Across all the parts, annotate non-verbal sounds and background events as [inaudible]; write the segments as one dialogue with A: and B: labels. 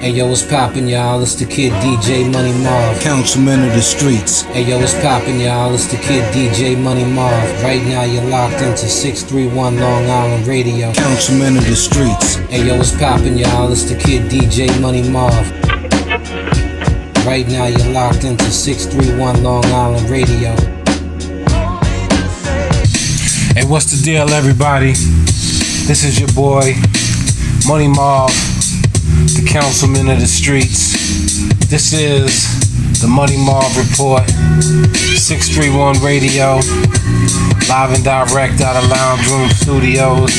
A: Hey yo, what's poppin', y'all? It's the kid DJ Money Marv.
B: Councilman of the streets.
A: Hey yo, what's poppin', y'all? It's the kid DJ Money Marv. Right now, you're locked into 631 Long Island Radio.
B: Councilman of the streets.
A: Hey yo, what's poppin', y'all? It's the kid DJ Money Marv. Right now, you're locked into 631 Long Island Radio.
C: Hey, what's the deal, everybody? This is your boy, Money Marv, the councilman of the streets. This is the Money Marv Report, 631 Radio, live and direct out of Lounge Room Studios,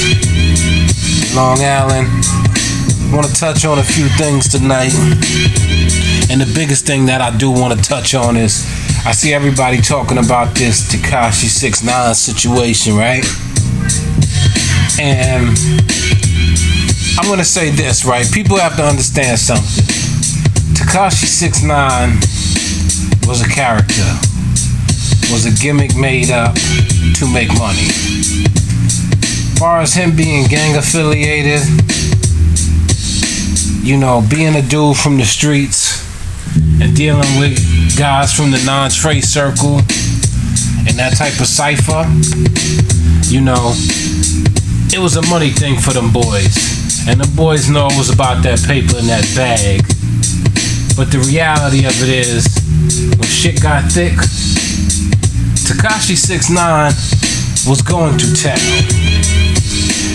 C: Long Island. Want to touch on a few things tonight. And the biggest thing that I do want to touch on is I see everybody talking about this Tekashi 69 situation, right? And I'm gonna say this, right? People have to understand something. Tekashi 69 was a character, was a gimmick made up to make money. As far as him being gang affiliated, you know, being a dude from the streets and dealing with guys from the Nine Trey circle and that type of cipher, you know, it was a money thing for them boys. And the boys know it was about that paper in that bag. But the reality of it is, when shit got thick, Tekashi 69 was going to tell.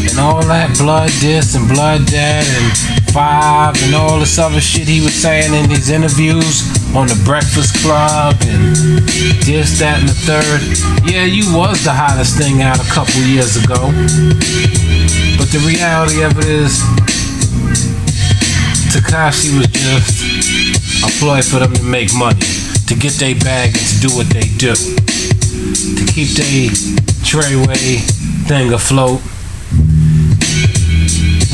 C: And all that blood this and blood that and five and all this other shit he was saying in these interviews on the Breakfast Club and this, that, and the third. Yeah, you was the hottest thing out a couple years ago. The reality of it is, Tekashi was just a ploy for them to make money, to get their bag and to do what they do, to keep their Treyway thing afloat.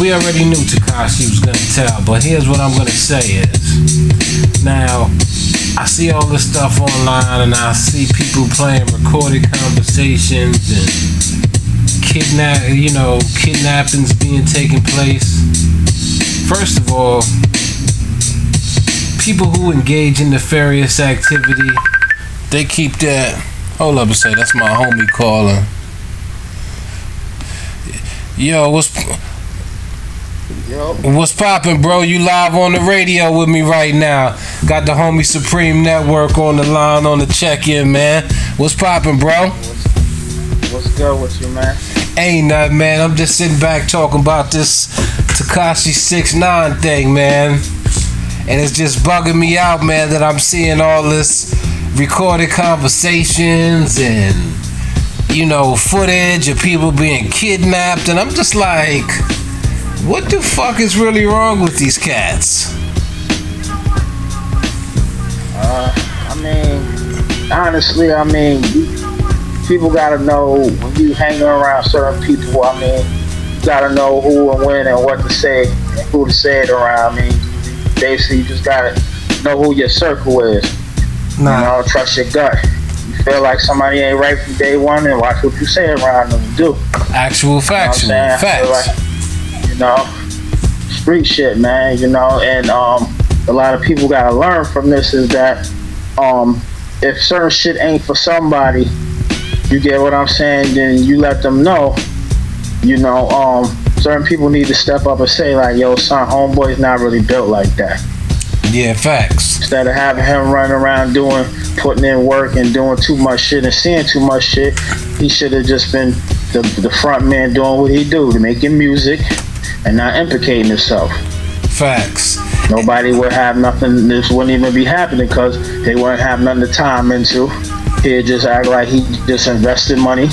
C: We already knew Tekashi was gonna tell, but here's what I'm gonna say is now I see all this stuff online and I see people playing recorded conversations and kidnap you know, kidnappings being taken place. First of all, people who engage in nefarious activity, they keep that hold up a say that's my homie calling. Yo, what's
D: Yo,
C: What's poppin', bro? You live on the radio with me right now. Got the homie Supreme Network on the line on the check-in, man. What's poppin', bro?
D: what's good with you, man?
C: Ain't nothing, man. I'm just sitting back talking about this Tekashi Six Nine thing, man. And it's just bugging me out, man, that I'm seeing all this recorded conversations and, you know, footage of people being kidnapped. And I'm just like, what the fuck is really wrong with these cats?
D: Uh, I mean, honestly, I mean, people gotta know when you hanging around certain people. I mean, you gotta know who and when and what to say and who to say it around. I mean, basically, you just gotta know who your circle is. You know, trust your gut. You feel like somebody ain't right from day one, and watch what you say around them. Do.
C: Actual facts.
D: You know what I'm saying? I
C: facts.
D: like, you know, street shit, man. You know, and um, a lot of people gotta learn from this is that um, if certain shit ain't for somebody, you get what I'm saying. Then you let them know. You know, um, certain people need to step up and say like, "Yo, son, homeboy's not really built like that."
C: Yeah, facts.
D: Instead of having him running around doing, putting in work and doing too much shit and seeing too much shit, he should have just been the, the front man doing what he do, to making music and not implicating himself.
C: Facts.
D: Nobody would have nothing. This wouldn't even be happening because they wouldn't have nothing to time into. He'd just act like he just invested money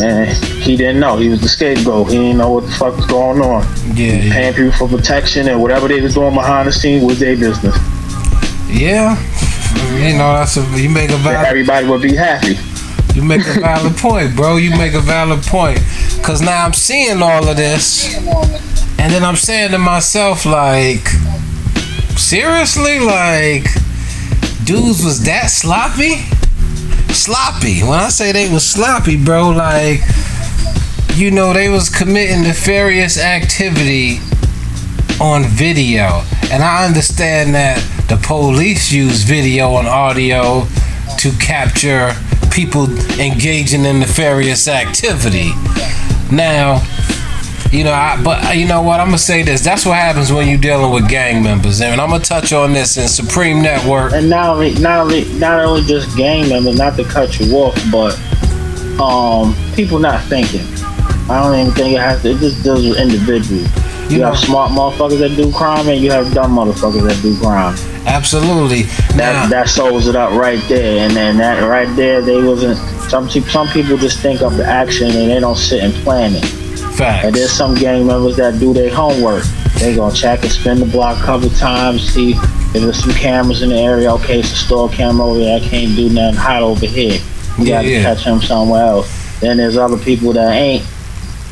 D: and he didn't know. He was the scapegoat. He didn't know what the fuck was going on.
C: Yeah, yeah.
D: Paying people for protection and whatever they was doing behind the scenes was their business.
C: Yeah. You know, that's a you make a valid
D: everybody would be happy.
C: you make a valid point, bro. You make a valid point. Cause now I'm seeing all of this and then I'm saying to myself like seriously like dudes was that sloppy? Sloppy. When I say they was sloppy, bro, like you know, they was committing nefarious activity on video. And I understand that the police use video and audio to capture people engaging in nefarious activity. Now, you know, I, but you know what? I'm gonna say this. That's what happens when you're dealing with gang members, and I'm gonna touch on this in Supreme Network.
D: And not only, not only, not only just gang members, not to cut you off, but um, people not thinking. I don't even think it has to. It just deals with individuals. You,
C: You
D: have smart motherfuckers that do crime, and you have dumb motherfuckers that do crime.
C: Absolutely.
D: That
C: Now,
D: that solves it up right there, and then that right there, they wasn't. Some some people just think of the action and they don't sit and plan it. And there's some gang members that do their homework. They gonna check and spin the block a couple times, see if there's some cameras in the area. Okay, it's a store camera over there. I can't do nothing hot over here. We
C: Yeah,
D: got to
C: yeah.
D: catch him somewhere else. Then there's other people that ain't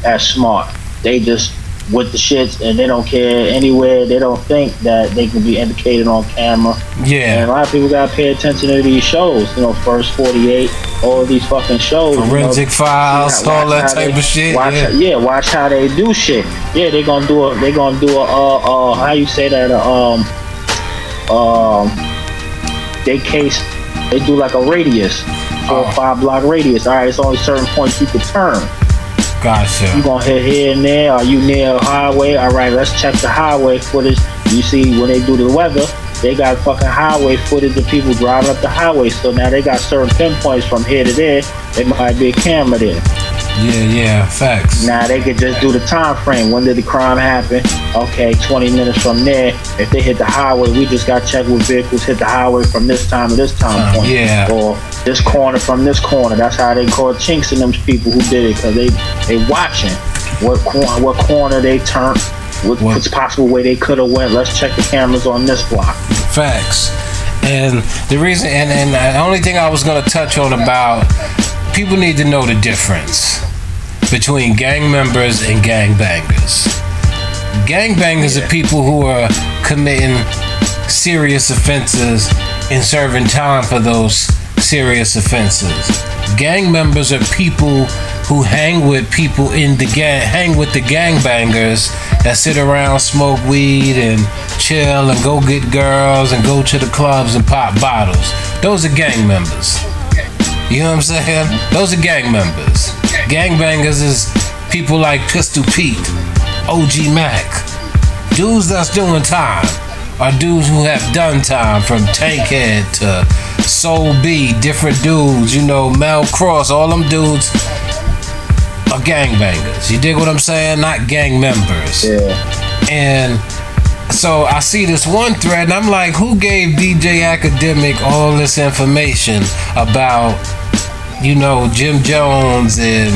D: as smart. They just with the shits and they don't care anywhere. They don't think that they can be indicated on camera. And a lot of people gotta pay attention to these shows. You know, First 48, all of these fucking shows. you know.
C: Forensic files,
D: Yeah,
C: all that type
D: they-
C: of shit.
D: Watch,
C: Yeah.
D: yeah, watch how they do shit. Yeah, they gonna do a. They gonna do a. Uh, uh, how you say that? Uh, um, um, they case. They do like a radius, four
C: Oh.
D: or five block radius. All right, it's only certain points you could turn. You
C: Gotcha.
D: gonna hit here and there. Are you near a highway? All right, let's check the highway footage. You see when they do the weather, they got fucking highway footage of people driving up the highway. So now they got certain pinpoints from here to there. There might be a camera there.
C: Yeah, yeah. Facts.
D: Now they could just do the time frame. When did the crime happen? Okay, 20 minutes from there. If they hit the highway, we just got to check with vehicles hit the highway from this time to this time
C: Uh,
D: point.
C: yeah.
D: Or this corner from this corner. That's how they call chinks in them people who did it because they they watching what corner what corner they turned. What, possible way they could have went? Let's check the cameras on this block.
C: Facts. And the reason, and, and the only thing I was going to touch on about people need to know the difference between gang members and gang bangers. Gang bangers are people who are committing serious offenses and serving time for those serious offenses. Gang members are people who hang with people in the gang, hang with the gang bangers that sit around, smoke weed, and chill, and go get girls, and go to the clubs and pop bottles. Those are gang members. You know what I'm saying? Those are gang members. Gang bangers is people like Pistol Pete, OG Mac. Dudes that's doing time are dudes who have done time from Tankhead to Soul B, different dudes, you know, Mel Cross, all them dudes are gangbangers. You dig what I'm saying? Not gang members.
D: Yeah.
C: And so I see this one thread and I'm like, who gave DJ Akademiks all this information about, you know, Jim Jones and,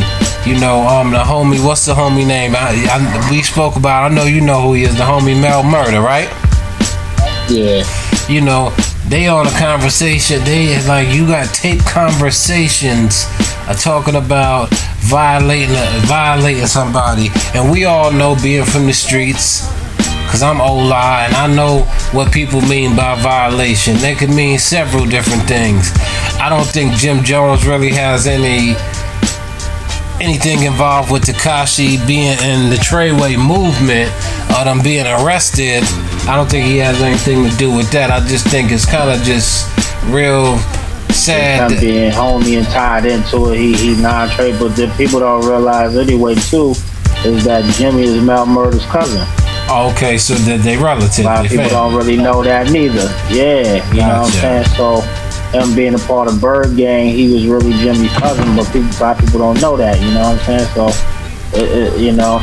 C: you know, um, the homie, what's the homie name? I, I, we spoke about, I know you know who he is, the homie Mel Murda, right?
D: Yeah.
C: you know, they on a conversation. They like you got tape conversations uh, talking about violating violating somebody, and we all know being from the streets. Cause I'm Ola and I know what people mean by violation. They could mean several different things. I don't think Jim Jones really has any anything involved with Tekashi being in the Treyway movement or them being arrested. I don't think he has anything to do with that. I just think it's kind of just real sad.
D: Him being homie and tied into it, he he Nine Trey. But the people don't realize anyway too is that Jimmy is Mel Murda's cousin.
C: Oh, okay, so that they relative.
D: A lot of people don't really know that neither. Yeah, you know what I'm saying. So him being a part of Byrd Gang, he was really Jimmy's cousin, but people, a lot of people don't know that. You know what I'm saying? So, it, it, you know,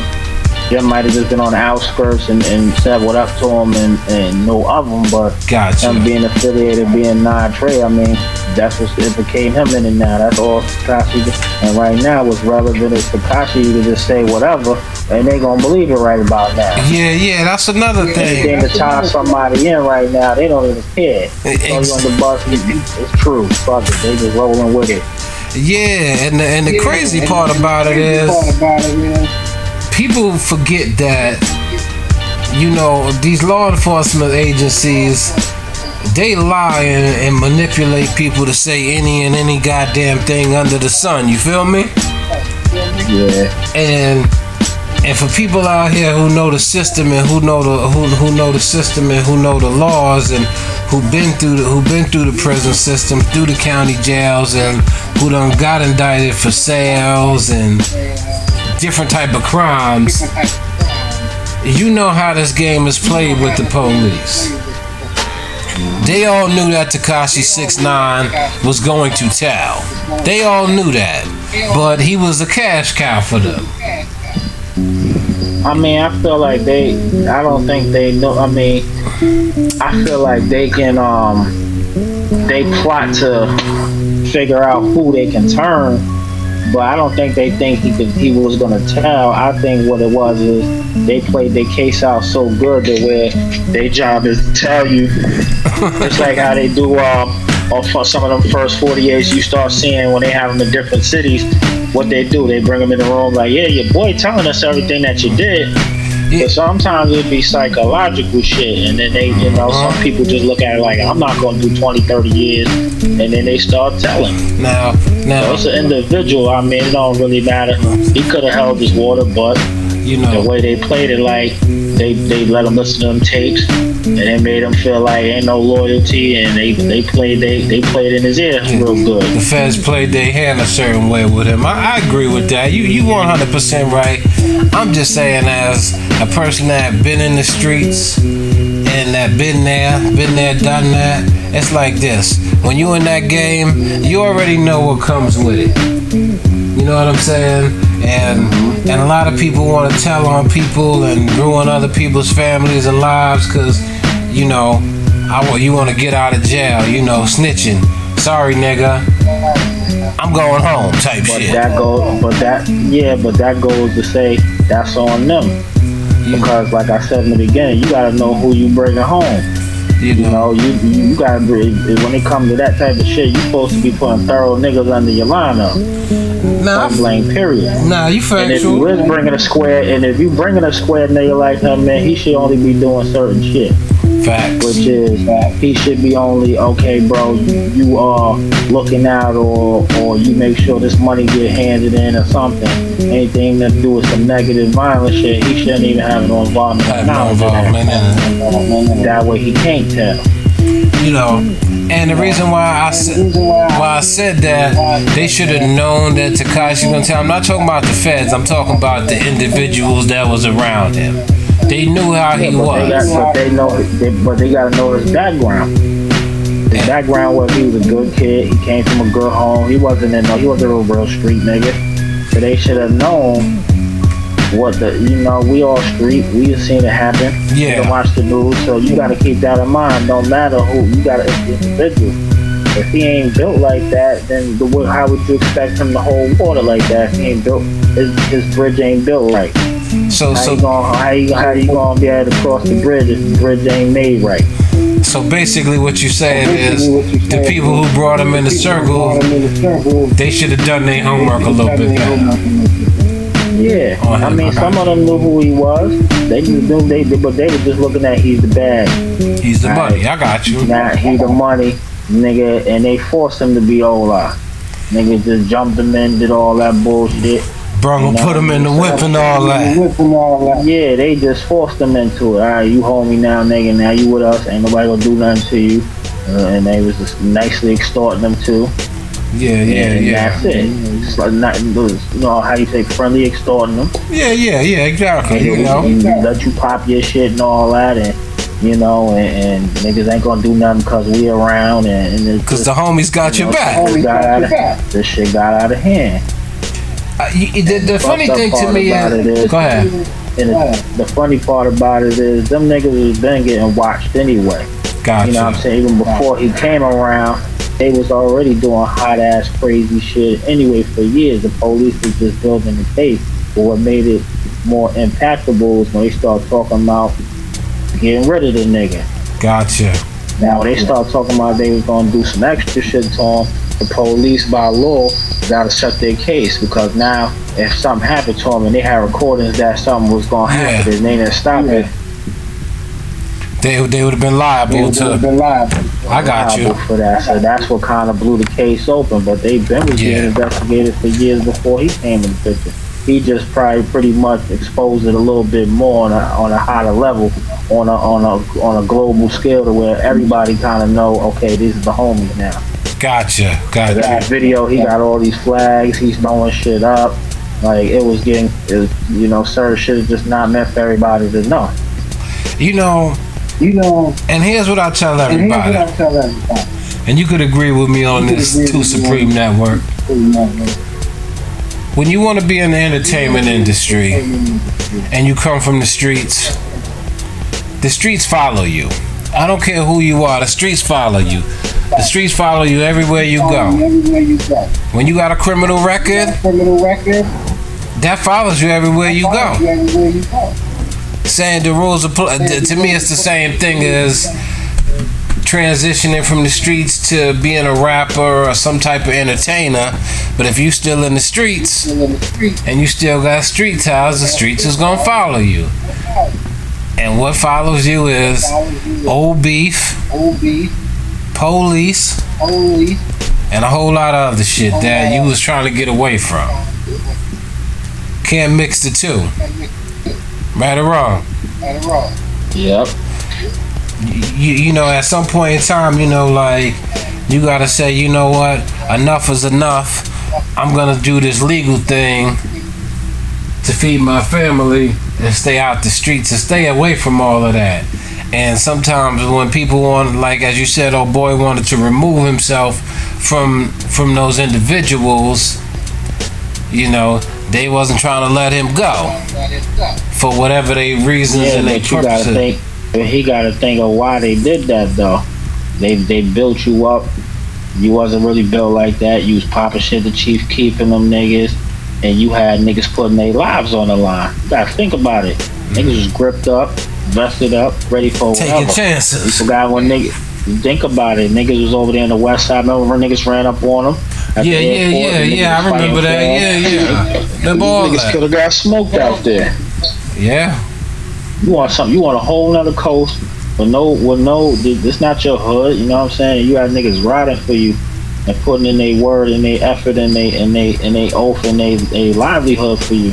D: Jim might have just been on the outskirts and, and said what up to him and, and know of him, but
C: Gotcha.
D: him being affiliated, being Nine Trey, I mean, that's what's implicating him in it now. That's all Tekashi. did. And right now, what's relevant is Tekashi to just say whatever, and they gonna believe it right about now.
C: Yeah, yeah, that's another
D: Anything
C: thing.
D: to tie somebody in right now, they don't even care. Throw you on the bus, it's true. Fuck it, they just rolling with it.
C: Yeah, and the, and the crazy part about it is people forget that you know these law enforcement agencies they lie and, and manipulate people to say any and any goddamn thing under the sun you feel me
D: Yeah.
C: and And for people out here who know the system and who know the who, who know the system and who know the laws and who been through the who been through the prison system, through the county jails, and who done got indicted for sales and different type of crimes, you know how this game is played with the police. They all knew that Tekashi 69 was going to tell. They all knew that. But he was a cash cow for them.
D: I mean, I feel like they. I don't think they know. I mean, I feel like they can. Um, they plot to figure out who they can turn, but I don't think they think he could. He was gonna tell. I think what it was is they played their case out so good that where their job is to tell you. [laughs] it's like how they do. Um, or for some of them first 48s you start seeing when they have them in different cities what they do they bring them in the room like yeah your boy telling us everything that you did
C: Yeah.
D: but sometimes it'd be psychological shit and then they you know some uh-huh. people just look at it like i'm not going to do 20 30 years and then they start telling.
C: Now,
D: so
C: now,
D: it's an individual i mean it don't really matter. He could have held his water but
C: you know.
D: the way they played it like they they let them listen to them tapes and they made him feel like ain't no loyalty and they they played they they played in his ear real good
C: the feds played their hand a certain way with him. I, I agree with that. You you 100% right. I'm just saying, as a person that been in the streets and that been there, been there, done that. It's like this. When you in that game, you already know what comes with it. You know what I'm saying? And and a lot of people want to tell on people and ruin other people's families and lives because, you know, I want you want to get out of jail. You know, snitching. Sorry, nigga. I'm going home. Type
D: But
C: shit.
D: that goes, but that yeah, but that goes to say that's on them because, like I said in the beginning, you gotta know who you bringing home.
C: You know.
D: you you gotta be when it comes to that type of shit, you supposed to be putting thorough niggas under your lineup.
C: Nah,
D: Point blank, period.
C: nah, you
D: And if you
C: factual.
D: is bringing a square, and if you bringing a square nigga like him, man, he should only be doing certain shit.
C: Facts.
D: which is that he should be only okay, bro. You are looking out, or or you make sure this money get handed in or something. Anything that do with some negative, violent shit, he shouldn't even have no involvement.
C: Have no involvement in
D: that. That way he can't tell.
C: you know. And the reason why I said why I said that they should have known that Tekashi gonna tell. I'm not talking about the feds. I'm talking about the individuals that was around him. They knew how he
D: but they got,
C: was.
D: but they know, they, but they got to know his background. His background was he was a good kid. He came from a good home. He wasn't in no, he wasn't a real street nigga. So they should have known what the, you know, we all street. We have seen it happen.
C: Yeah.
D: You watch the news, so you got to keep that in mind. Don't matter who you got to individual. If he ain't built like that, then the, how would you expect him to hold water like that? If he ain't built, his, his bridge ain't built right.
C: So
D: How
C: so
D: you gonna how you how you gonna be able to cross the bridge if the bridge ain't made right?
C: so basically what you're saying is the people who brought him in the circle, they should have done their homework a little bit better.
D: Yeah,
C: Oh,
D: I mean some of them knew who he was. They just knew they but they were just looking at he's the bad,
C: He's the buddy. I got you.
D: not he the money, nigga, and they forced him to be Ola. Nigga just jumped him in, did all that bullshit.
C: Brung him, put them in the whip and all that.
D: Yeah, they just forced them into it. All right, you hold me now, nigga. Now you with us. Ain't nobody gonna do nothing to you. Uh, and they was just nicely extorting them too.
C: Yeah, yeah,
D: and
C: yeah.
D: that's it. It's like not, you know how you say friendly extorting them.
C: Yeah, yeah, yeah, exactly. You
D: They
C: know.
D: let you pop your shit and all that, and you know, and, and niggas ain't gonna do nothing because we around, and, and
C: Cause the homies got your back.
D: this, got out of, this shit got out of hand.
C: Uh, you- the, the funny thing to me is,
D: is-
C: go ahead.
D: And it, the funny part about it is, them niggas has been getting watched anyway.
C: Gotcha.
D: You know what I'm saying? Even before he came around, they was already doing hot ass crazy shit anyway for years. The police was just building the case. But what made it more impactful was when they start talking about getting rid of the nigga.
C: Gotcha.
D: Now when they start talking about they was gonna do some extra shit to him, the police by law gotta shut their case because now if something happened to him and they had recordings that something was gonna happen
C: Yeah.
D: and they didn't stop it,
C: They they would have been liable to. I got you.
D: for that. So that's what kind of blew the case open. But they've been was
C: Yeah.
D: being investigated for years before he came in the picture. he just probably pretty much exposed it a little bit more on a, on a higher level, on a on a on a global scale to where everybody kind of know, okay, these are the homies now.
C: Gotcha,
D: That video, he got all these flags, he's blowing shit up. Like it was getting, it was, you know, certain shit is just not meant for everybody to know.
C: You know,
D: You know,
C: and here's what I tell everybody, And, I
D: tell everybody.
C: and you could agree with me on this Two Supreme Network. When you want to be in the entertainment industry and you come from the streets, the streets follow you. I don't care who you are, the streets follow you. The streets follow you everywhere you go. When you got a criminal record,
D: criminal record,
C: that follows you everywhere you go. saying the rules apply uh, to me it's the same thing as transitioning from the streets to being a rapper or some type of entertainer but if you still in the streets and you still got street ties the streets is gonna follow you and what follows you is old beef
D: old beef,
C: police
D: police,
C: and a whole lot of other shit that you was trying to get away from can't mix the two right or wrong
D: and wrong. Yep.
C: you, you know, at some point in time, you know, like you gotta say, you know what, enough is enough. I'm gonna do this legal thing to feed my family and stay out the streets and stay away from all of that. And sometimes when people want, like as you said, oh boy wanted to remove himself from from those individuals, you know, they wasn't trying to let him go for whatever they reasons
D: Yeah,
C: and they
D: but you gotta think. He gotta think of why they did that though. They they built you up. You wasn't really built like that. You was popping shit to Chief keeping them niggas, and you had niggas putting their lives on the line. You gotta think about it. Niggas was gripped up, vested up, ready for
C: Taking
D: whatever. You
C: chances.
D: forgot when niggas. Think about it. Niggas was over there in the west side. Remember when niggas ran up on them?
C: Yeah, yeah, yeah, yeah. I remember that. Yeah, yeah. The ball
D: Niggas could have got smoked out there.
C: Yeah.
D: You want something? You want a whole nother coast But no, with no. It's not your hood. You know what I'm saying? You got niggas riding for you and putting in their word and their effort and they and they and they oath and they a livelihood for you.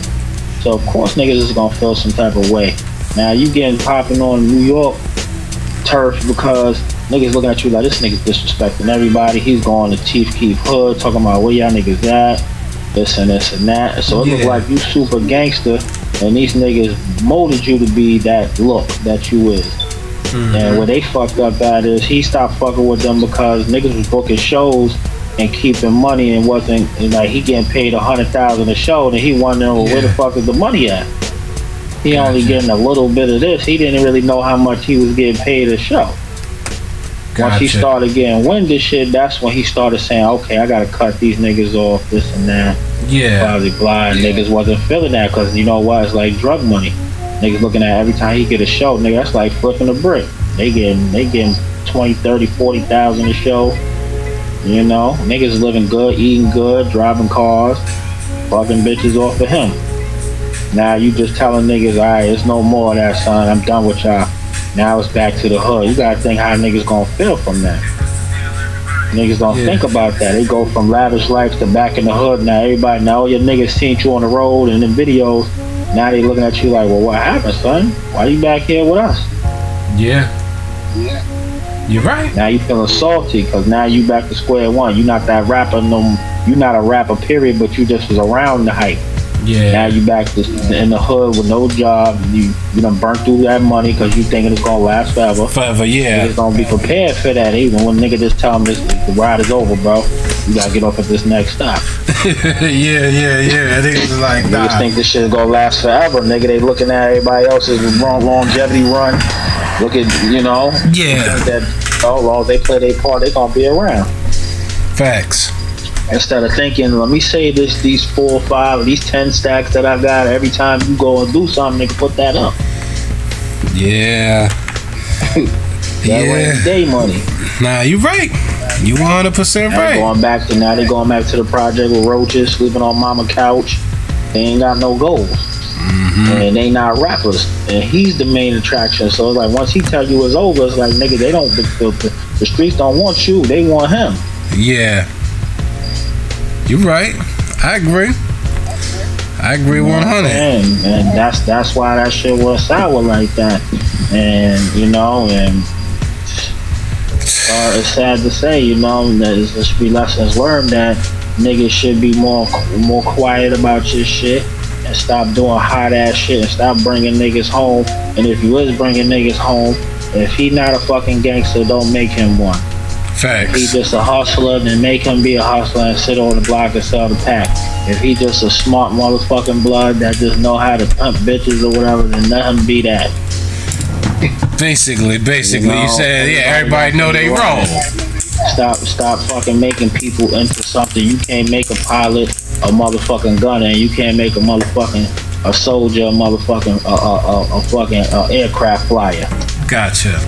D: So of course niggas is gonna feel some type of way. Now you getting popping on New York turf because niggas looking at you like this nigga's disrespecting everybody. He's going to Chief Keef Hood talking about where y'all niggas at, this and this and that. So it look
C: Yeah.
D: like you super gangster and these niggas molded you to be that look that you is. Mm-hmm. And where they fucked up at is he stopped fucking with them because niggas was booking shows and keeping money and wasn't and like he getting paid a hundred thousand a show and he wondering well, where the fuck is the money at? He only getting a little bit of this. He didn't really know how much he was getting paid a show. Once he started getting wind of shit, that's when he started saying, Okay, I gotta cut these niggas off, this and that
C: Yeah.
D: blah blah. And niggas wasn't feeling that because you know what? It's like drug money. Niggas looking at every time he get a show, nigga, that's like flipping a brick. They getting they getting 20, 30, 40,000 a show. You know, niggas living good, eating good, driving cars, fucking bitches off of him. Now you just telling niggas, all right, it's no more of that, son. I'm done with y'all. Now it's back to the hood. You gotta think how niggas gonna feel from that. Niggas don't
C: Yeah.
D: think about that. They go from lavish life to back in the hood. Now everybody, now all your niggas seen you on the road and in videos. Now they looking at you like, well, what happened, son? Why you back here with us?
C: Yeah. Yeah. You're right.
D: Now you feeling salty because now you back to square one. You're not that rapper no. You're not a rapper period, but you just was around the hype.
C: Yeah.
D: Now you back to, in the hood with no job. You you done burnt through that money because you thinking it's gonna last forever.
C: Forever. Yeah.
D: Niggas don't gonna be prepared for that. Even when nigga just tell them this, the ride is over, bro. You gotta get off at this next stop. [laughs]
C: yeah. Yeah. Yeah. I think it's like
D: Niggas
C: uh,
D: think this shit gonna last forever. Nigga, they looking at everybody else's long longevity run. Look at you know
C: Yeah.
D: that oh long they play their part, they gonna be around.
C: Facts.
D: Instead of thinking, let me say this, these four, five, these ten stacks that I've got. Every time you go and do something, nigga, put that up.
C: Yeah. [laughs]
D: That way
C: Yeah.
D: it's day money.
C: Nah, you right. You 100 percent right.
D: going back to now they going back to the project with roaches sleeping on mama couch. They ain't got no goals. Mm-hmm. And they not rappers. And he's the main attraction. So it's like once he tell you it's over, it's like nigga, they don't the, the, the streets don't want you, they want him.
C: Yeah. you're right. I agree. I agree 100.
D: And, and that's that's why that shit was sour like that. And you know, and uh, it's sad to say, you know, that there should be lessons learned that niggas should be more more quiet about your shit and stop doing hot ass shit and stop bringing niggas home. And if you is bringing niggas home, if he not a fucking gangster, don't make him one. If he just a hustler, then make him be a hustler and sit on the block and sell the pack. If he just a smart motherfucking blood that just know how to pump bitches or whatever, then let him be that.
C: Basically, basically,
D: You
C: you, said, yeah, everybody know they wrong.
D: Stop, stop fucking making people into something. You can't make a pilot a motherfucking gunner, and you can't make a motherfucking a soldier a motherfucking a, a, a, a fucking uh aircraft flyer.
C: Gotcha.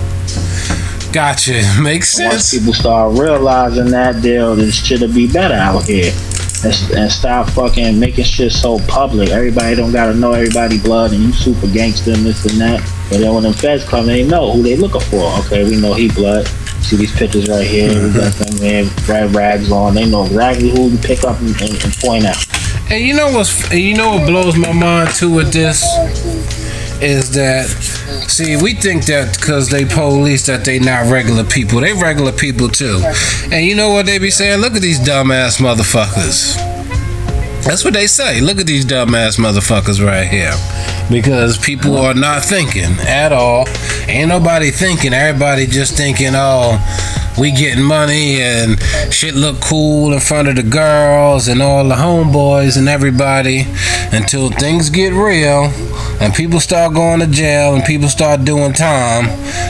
C: Gotcha. [laughs] Makes sense.
D: Once
C: sense.
D: people start realizing that deal, then shit'll be better out here. And, and stop fucking making shit so public. Everybody don't gotta know everybody blood and you super gangster and this and that. But then when them feds come, they know who they looking for. Okay, we know he blood. See these pictures right here. We got mm-hmm. them man red rags on. They know exactly who to pick up and, and, and point out.
C: And you know what's you know what blows my mind too with this is that see we think that because they police that they not regular people they regular people too and you know what they be saying look at these dumbass motherfuckers that's what they say. Look at these dumbass motherfuckers right here. Because people are not thinking at all. Ain't nobody thinking. Everybody just thinking oh we getting money and shit look cool in front of the girls and all the homeboys and everybody until things get real and people start going to jail and people start doing time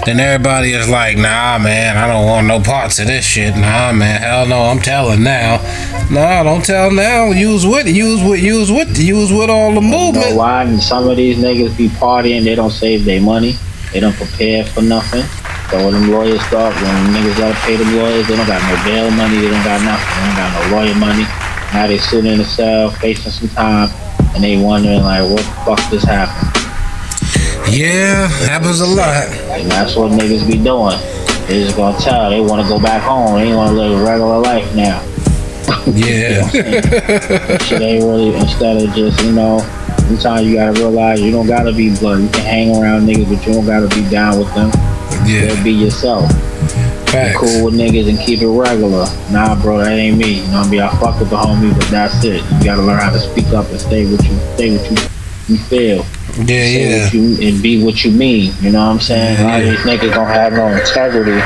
C: then everybody is like nah man i don't want no parts of this shit nah man hell no i'm telling now nah don't tell now use what? use what? use what? use what? all the movement
D: why? And some of these niggas be partying, they don't save their money. They don't prepare for nothing. So when them lawyers start, when niggas gotta pay them lawyers, they don't got no bail money, they don't got nothing. They don't got no lawyer money. Now they sitting in the cell facing some time and they wondering like what the fuck this happened.
C: yeah happens a lot
D: And that's what niggas be doing. They just gonna tell, they wanna go back home, they wanna live a regular life now.
C: yeah [laughs]
D: shit ain't really instead of just you know sometimes you gotta realize you don't gotta be blood you can hang around niggas but you don't gotta be down with them
C: yeah.
D: Just be yourself.
C: Facts.
D: cool with niggas and keep it regular. Nah bro that ain't me. You know what I mean? I fuck with the homie but that's it. You gotta learn how to speak up and stay with you stay with you, you feel.
C: Yeah
D: say
C: yeah.
D: you and be what you mean. You know what I'm saying? A lot of
C: Yeah.
D: these niggas don't have no integrity.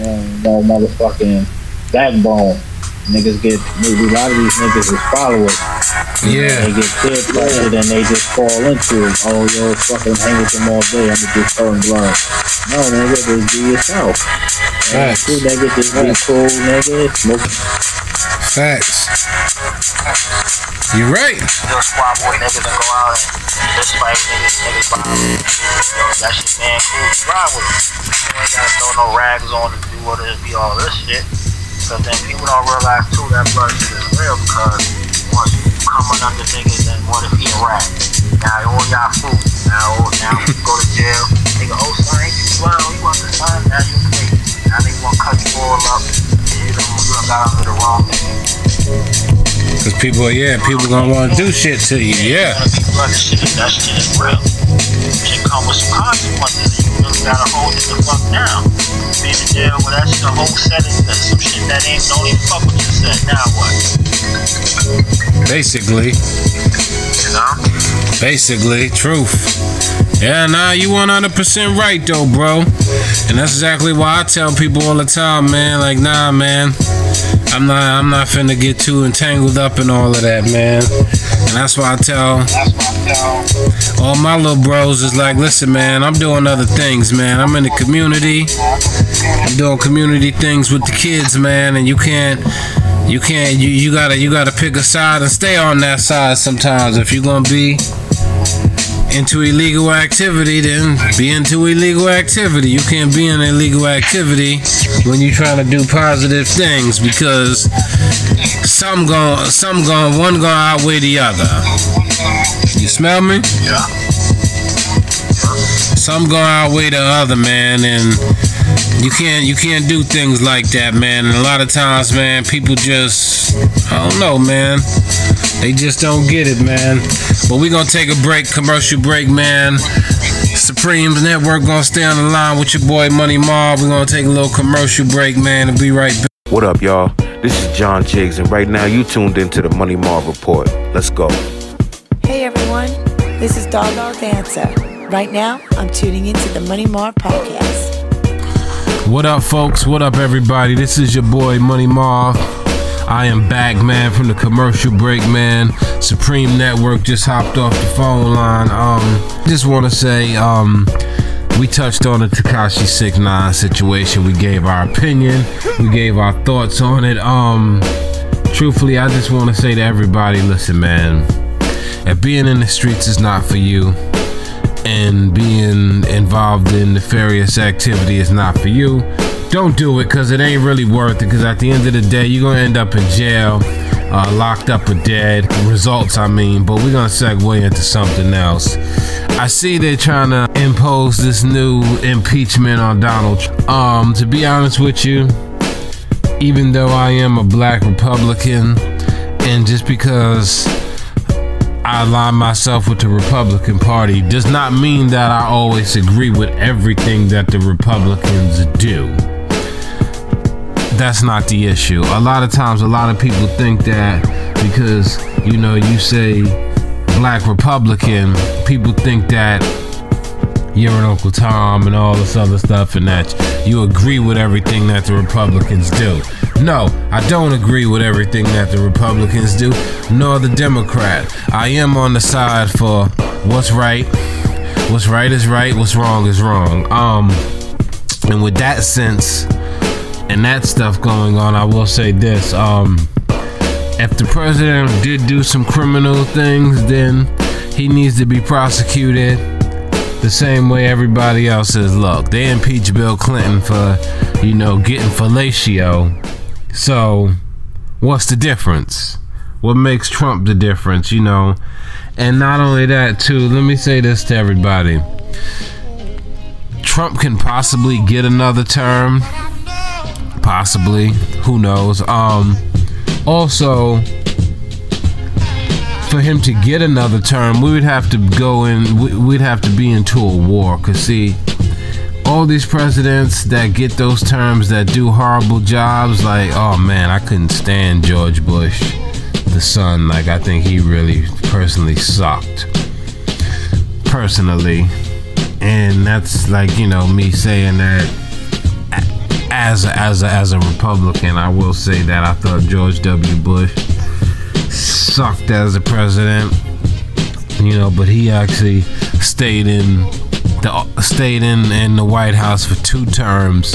D: And no motherfucking backbone. Niggas get maybe a lot of these niggas is followers
C: yeah
D: they get peer pressured and they just fall into it. Oh, yo, fucking hang with them all day. I'ma just throwing blood. No, nigga, just be yourself. And
C: Facts.
D: cool, nigga, just be cool, nigga. Smoke
C: Facts. You're right.
E: Still squad boy niggas and go out and just fight niggas, niggas bomb niggas. Yo, that shit man cool, you ride with it. You ain't gotta throw no rags on and do what it be all this shit. Cause then people don't realize too that blood shit is real because once you coming under niggas then what if he a rat? Now all y'all food. Now now go to jail. Nigga, oh son, ain't you? Oh, you want the son? Now you pay. Now they wanna cut you all up. You done, you done got under the wrong nigga.
C: Cause people, yeah, people gonna want to do shit to you. Yeah.
E: Gonna be blood shit. That shit is real. Shit come with some consequences. Really gotta hold it the fuck in jail with that shit, a whole set of some shit that ain't don't even fuck with you said. Now what?
C: Basically,
E: You know?
C: basically, truth. Yeah, nah, you 100% right though, bro. And that's exactly why I tell people all the time, man. Like, nah, man. I'm not, I'm not finna get too entangled up in all of that, man. And that's why I tell All my little bros is like, listen, man, I'm doing other things, man. I'm in the community. I'm doing community things with the kids, man, and you can't you can't you, you gotta you gotta pick a side and stay on that side sometimes. If you're gonna be into illegal activity, then be into illegal activity. You can't be in illegal activity when you're trying to do positive things because some going some going one going outweigh the other. You smell me?
E: Yeah.
C: some go outweigh the other man and You can't you can't do things like that, man. And a lot of times, man, people just I don't know, man. They just don't get it, man. But we gonna take a break, commercial break, man. Supremes Network gonna stay on the line with your boy Money Marv. We're gonna take a little commercial break, man, and be right back.
F: What up, y'all? This is John Jiggs, and right now you tuned into the Money Marv Report. Let's go.
G: This is Dog Dancer. Right now, I'm tuning into the Money Marv podcast.
C: What up, folks? What up, everybody? This is your boy Money Marv. I am back, man, from the commercial break, man. Supreme Network just hopped off the phone line. Um, just want to say, um, we touched on the Tekashi Six Nine situation. We gave our opinion. We gave our thoughts on it. Um, truthfully, I just want to say to everybody, listen, man. If being in the streets is not for you, and being involved in nefarious activity is not for you, don't do it because it ain't really worth it. Because at the end of the day, you're gonna end up in jail, uh, locked up or dead. Results, I mean. But we're gonna segue into something else. I see they're trying to impose this new impeachment on Donald. Trump. Um, to be honest with you, even though I am a black Republican, and just because I align myself with the Republican Party does not mean that I always agree with everything that the Republicans do. That's not the issue. A lot of times, a lot of people think that because, you know, you say black Republican, people think that you're an Uncle Tom and all this other stuff and that you agree with everything that the Republicans do. No, I don't agree with everything that the Republicans do, nor the Democrat. I am on the side for what's right. What's right is right, what's wrong is wrong. Um and with that sense and that stuff going on, I will say this, um if the president did do some criminal things, then he needs to be prosecuted the same way everybody else is. Look, they impeached Bill Clinton for, you know, getting fellatio. So, what's the difference? What makes Trump the difference, you know? And not only that, too, let me say this to everybody Trump can possibly get another term. Possibly. Who knows? Um, also, for him to get another term, we would have to go in, we'd have to be into a war. Because, see, all these presidents that get those terms that do horrible jobs, like, oh man, I couldn't stand George Bush, the son. Like, I think he really personally sucked. Personally. And that's like, you know, me saying that as a, as a, as a Republican, I will say that I thought George W. Bush sucked as a president, you know, but he actually stayed in the stayed in in the White House for two terms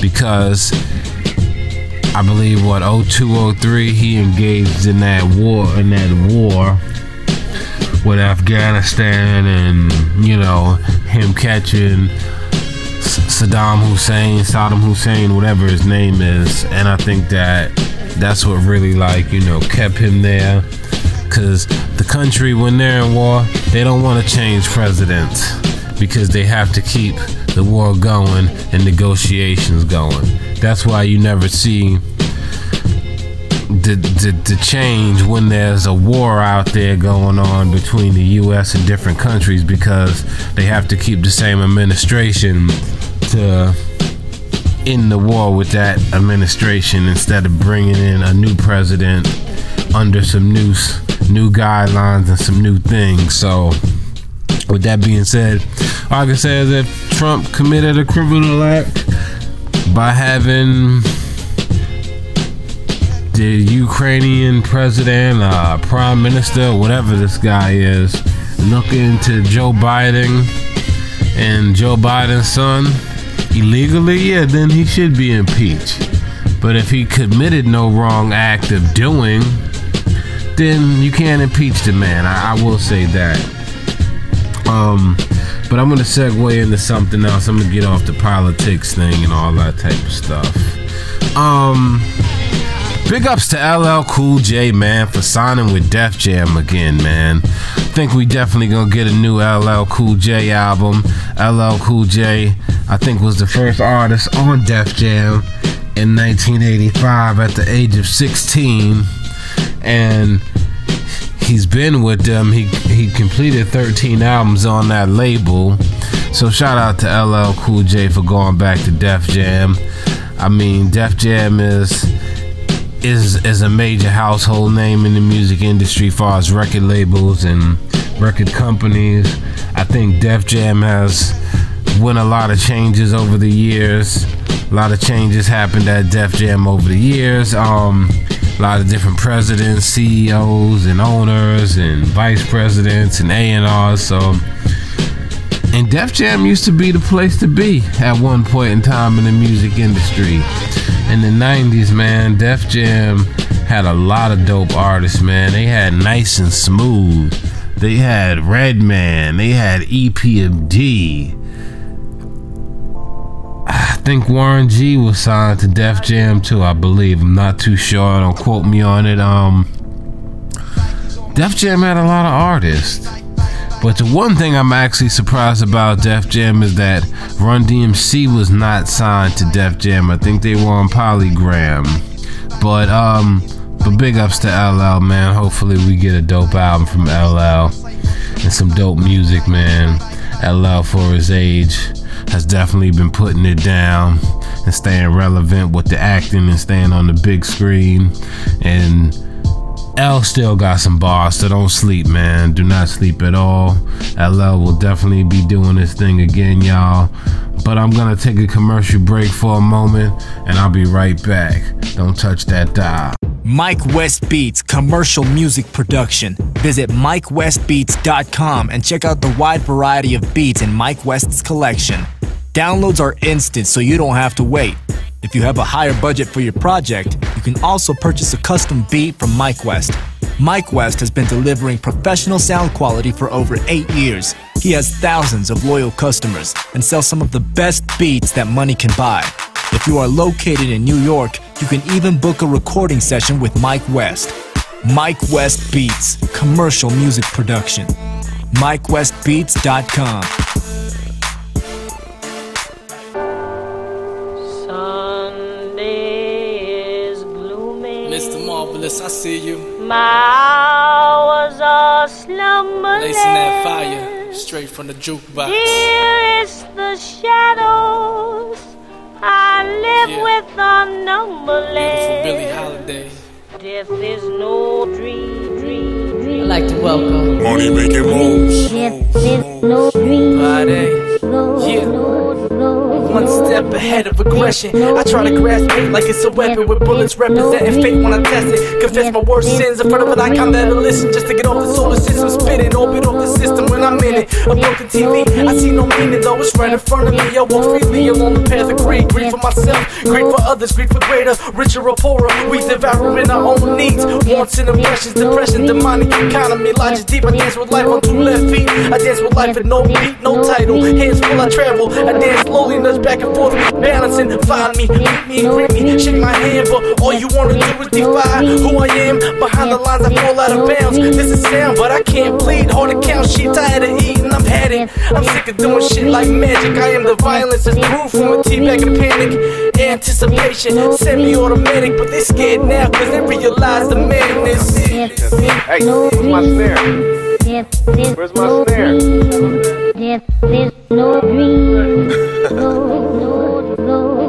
C: because I believe what 0203 he engaged in that war in that war with Afghanistan and you know him catching Saddam Hussein, Saddam Hussein, whatever his name is, and I think that that's what really like you know kept him there. Because the country when they're in war they don't want to change presidents because they have to keep the war going and negotiations going that's why you never see the, the, the change when there's a war out there going on between the US and different countries because they have to keep the same administration to end the war with that administration instead of bringing in a new president under some new new guidelines and some new things. So, with that being said, I can say if Trump committed a criminal act by having the Ukrainian president, uh, prime minister, whatever this guy is, look into Joe Biden and Joe Biden's son illegally, yeah, then he should be impeached. But if he committed no wrong act of doing, then you can't impeach the man. I, I will say that. Um, but I'm gonna segue into something else. I'm gonna get off the politics thing and all that type of stuff. Um, big ups to LL Cool J, man, for signing with Def Jam again, man. I think we definitely gonna get a new LL Cool J album. LL Cool J I think was the first artist on Def Jam in 1985 at the age of 16, and he's been with them. He he completed 13 albums on that label. So shout out to LL Cool J for going back to Def Jam. I mean, Def Jam is is is a major household name in the music industry, as far as record labels and record companies. I think Def Jam has went a lot of changes over the years. A lot of changes happened at Def Jam over the years. Um, a lot of different presidents, CEOs, and owners, and vice presidents, and A&Rs. So, and Def Jam used to be the place to be at one point in time in the music industry. In the 90s, man, Def Jam had a lot of dope artists, man. They had Nice and Smooth. They had Redman. They had EPMD. I [sighs] think Warren G was signed to Def Jam too, I believe. I'm not too sure. Don't quote me on it. Um, Def Jam had a lot of artists. But the one thing I'm actually surprised about Def Jam is that Run DMC was not signed to Def Jam. I think they were on Polygram. But um but big ups to LL man. Hopefully we get a dope album from LL and some dope music, man. LL for his age has definitely been putting it down and staying relevant with the acting and staying on the big screen and L still got some bars, so don't sleep, man. Do not sleep at all. LL will definitely be doing this thing again, y'all. But I'm gonna take a commercial break for a moment, and I'll be right back. Don't touch that dial.
H: Mike West Beats commercial music production. Visit MikeWestBeats.com and check out the wide variety of beats in Mike West's collection. Downloads are instant, so you don't have to wait. If you have a higher budget for your project, you can also purchase a custom beat from Mike West. Mike West has been delivering professional sound quality for over eight years. He has thousands of loyal customers and sells some of the best beats that money can buy. If you are located in New York, you can even book a recording session with Mike West. Mike West Beats, commercial music production. MikeWestBeats.com.
I: Mr. I see you.
J: My hours are slumbering.
I: Lacing that fire straight from the jukebox.
J: Dearest the shadows I live
I: Yeah.
J: with are numberless.
I: Beautiful Billie Holiday.
J: Death is no dream, dream, dream.
K: I'd like to welcome
L: Money making moves.
J: Death is no dream.
I: Friday.
J: No,
I: Yeah.
J: no, no,
I: One step ahead of aggression. I try to grasp it like it's a weapon with bullets representing fate when I test it. Confess my worst sins in front of an icon that'll listen just to get off the solar system spinning. Orbit off the system when I'm in it. A broken TV, I see no meaning though it's right in front of me. I walk freely along the path of greed. Greed for myself, greed for others, greed for greater, richer or poorer. We devour in our own needs. Wants and impressions, depression, demonic economy. Logic deep, I dance with life on two left feet. I dance with life with no beat, no title. Hands full, I travel. I dance slowly, back and forth, balancing. Find me, meet me, greet me, shake my hand. But all you wanna do is defy who I am. Behind the lines, I fall out of bounds. This is sound, but I can't bleed. Hard to count, she tired of eating. I'm heading. I'm sick of doing shit like magic. I am the violence, it's proof from a teabag and panic. Anticipation, semi-automatic, but they scared now cause they realize the madness.
J: Hey,
M: where's my snare? Where's my snare?
J: Death is no dream. No, no, no, no.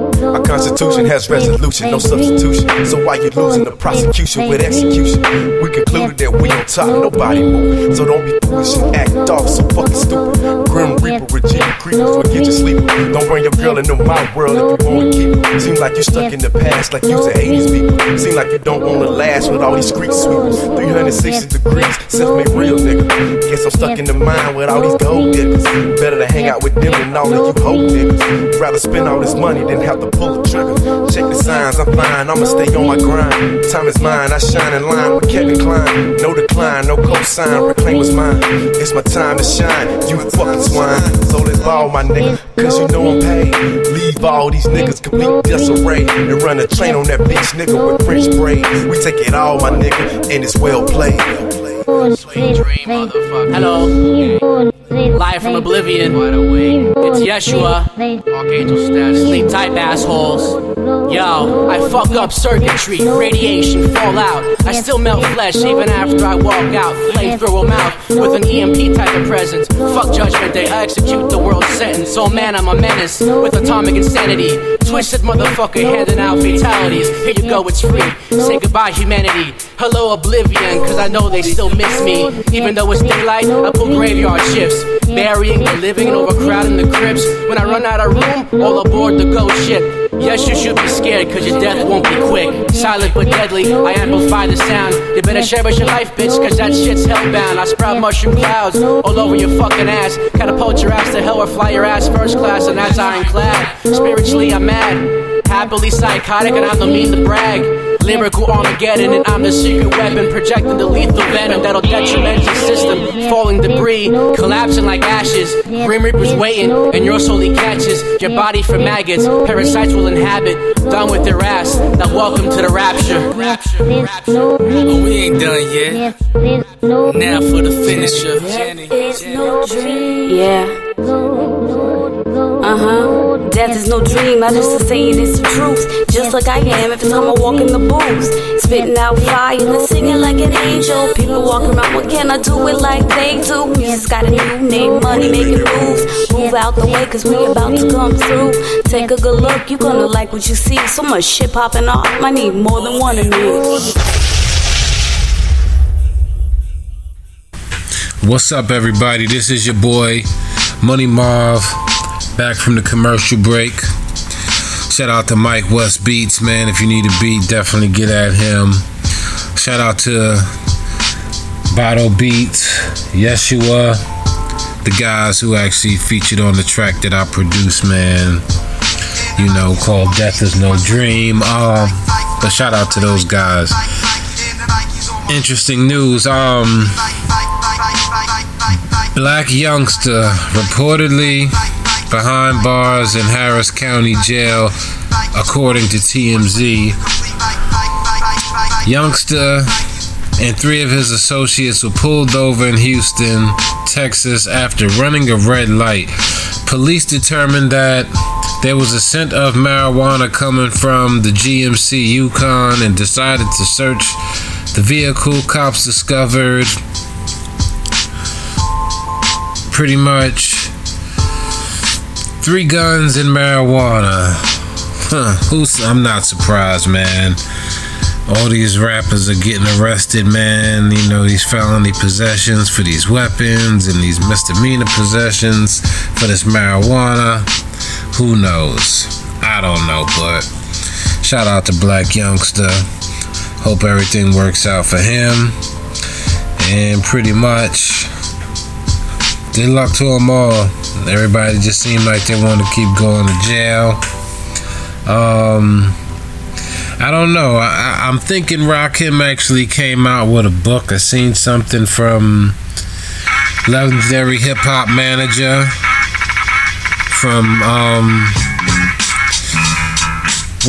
L: Constitution has resolution, no substitution. So why you losing the prosecution with execution? We concluded that we on top, nobody move. So don't be foolish and act off so fucking stupid. Grim Reaper, Regina Creepers, forget your sleep. Don't bring your girl into my world if you wanna keep. Seem like you stuck in the past, like you's the 80s people. Seem like you don't wanna last with all these street sweepers. 360 degrees, self-made real nigga. Guess I'm stuck in the mind with all these gold diggers. Better to hang out with them than all of you hoe niggas. Rather spend all this money than have to pull a trigger. Check the signs, I'm fine, I'ma stay on my grind. Time is mine, I shine in line with Kevin Klein. No decline, no cosign, reclaim what's mine. It's my time to shine, you fucking swine. So let's ball, my nigga, cause you know I'm paid. Leave all these niggas complete disarray. And run a train on that bitch nigga with French braid. We take it all, my nigga, and it's well played.
I: Sweet dream, motherfucker. Hello.
K: Live from Oblivion. It's Yeshua. Archangel status. Sleep tight, assholes. Yo, I fuck up circuitry, radiation, fallout. I still melt flesh even after I walk out. A mouth with an EMP type of presence. Fuck judgment day, I execute the world's sentence. Oh man, I'm a menace with atomic insanity. Twisted motherfucker handing out fatalities. Here you go, it's free. Say goodbye, humanity. Hello, oblivion, cause I know they still miss me. Even though it's daylight, I pull graveyard shifts. Burying the living and overcrowding the crypts. When I run out of room, all aboard the ghost ship. Yes, you should be scared, cause your death won't be quick. Silent but deadly, I amplify the sound. You better cherish your life, bitch, cause that shit's hellbound. I sprout mushroom clouds all over your fucking ass. Catapult your ass to hell or fly your ass first class, and that's ironclad. Spiritually, I'm mad. Happily psychotic, and I don't mean to brag. Lyrical Armageddon, and I'm the secret weapon projecting the lethal venom that'll detriment your system. Falling debris, collapsing like ashes. Grim Reaper's waiting, and your soul he catches. Your body for maggots, parasites will inhabit. Done with their ass, now welcome to the rapture.
I: Oh, we ain't done yet. Now for the finisher.
N: Yeah. Death is no dream. I just saying it's the truth. Just like I am every time I walk in the booth. Spitting out fire and singing like an angel. People walk around, what can I do it like they do? Music's got a new name, money making moves. Move out the way, cause we about to come through. Take a good look, you gonna like what you see. So much shit popping off. I need more than one of me.
C: What's up, everybody? This is your boy, Money Marv, back from the commercial break. Shout out to Mike West Beats, man. If you need a beat, definitely get at him. Shout out to Bottle Beats, Yeshua, the guys who actually featured on the track that I produced, man. You know, called Death is No Dream. Um, but shout out to those guys. Interesting news. Um, Blac Youngsta reportedly behind bars in Harris County Jail, according to TMZ. Youngsta and three of his associates were pulled over in Houston, Texas, after running a red light. Police determined that there was a scent of marijuana coming from the GMC Yukon and decided to search the vehicle. Cops discovered pretty much three guns and marijuana. Huh, who's I'm not surprised, man. All these rappers are getting arrested, man. You know, these felony possessions for these weapons and these misdemeanor possessions for this marijuana. Who knows? I don't know, but shout out to Blac Youngsta. Hope everything works out for him. And pretty much, good luck to them all. Everybody just seemed like they want to keep going to jail. Um, I don't know. I, I'm thinking Rakim actually came out with a book. I seen something from legendary hip hop manager from um,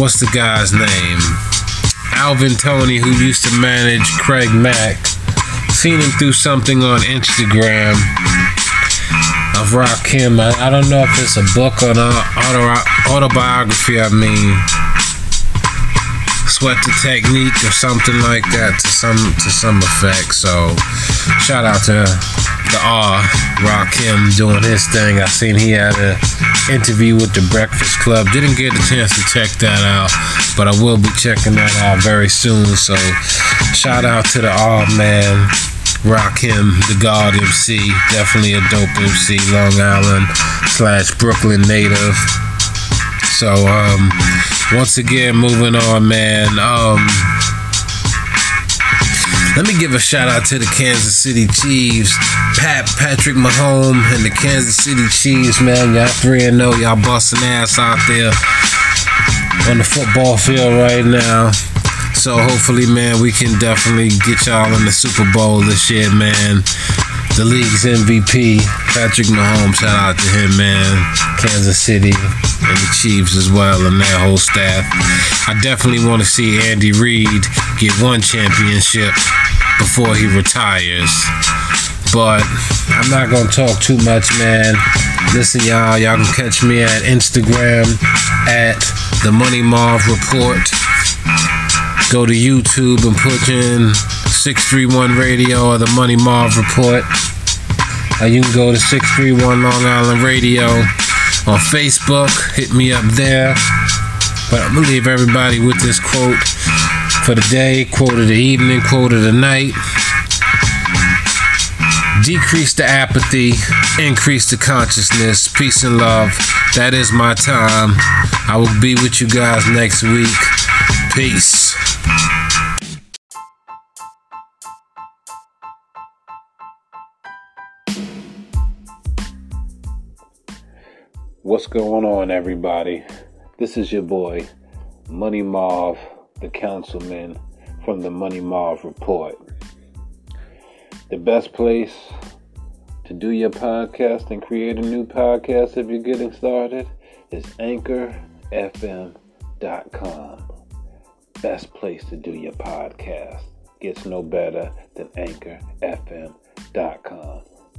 C: what's the guy's name? Alvin Toney, who used to manage Craig Mack. Seen him through something on Instagram of Rakim. I, I don't know if it's a book or an auto, autobiography. I mean, Sweat the Technique or something like that to some to some effect. So, shout out to the R Rakim doing his thing. I seen he had an interview with the Breakfast Club. Didn't get a chance to check that out, but I will be checking that out very soon. So, shout out to the R man. Rakim, the God MC, definitely a dope MC, Long Island slash Brooklyn native. So, um, once again, moving on, man. Um, let me give a shout out to the Kansas City Chiefs, Pat Patrick Mahomes, and the Kansas City Chiefs, man. Y'all three and zero, y'all busting ass out there on the football field right now. So hopefully, man, we can definitely get y'all in the Super Bowl this year, man. The league's MVP, Patrick Mahomes, shout out to him, man. Kansas City and the Chiefs as well, and their whole staff. I definitely want to see Andy Reid get one championship before he retires. But I'm not gonna talk too much, man. Listen, y'all, y'all can catch me at Instagram at the Money Marv Report. Go to YouTube and put in 631 Radio or the Money Marv Report. Or you can go to 631 Long Island Radio on Facebook. Hit me up there. But I'm gonna leave everybody with this quote for the day, quote of the evening, quote of the night. Decrease the apathy, increase the consciousness. Peace and love. That is my time. I will be with you guys next week. Peace. What's going on, everybody? This is your boy, Money Marv, the councilman from the Money Marv Report. The best place to do your podcast and create a new podcast if you're getting started is anchorfm.com. Best place to do your podcast. Gets no better than anchorfm.com.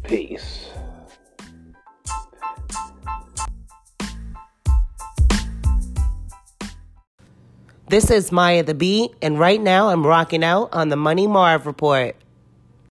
C: Peace.
O: This is Maya the Bee, and right now I'm rocking out on the Money Marv Report.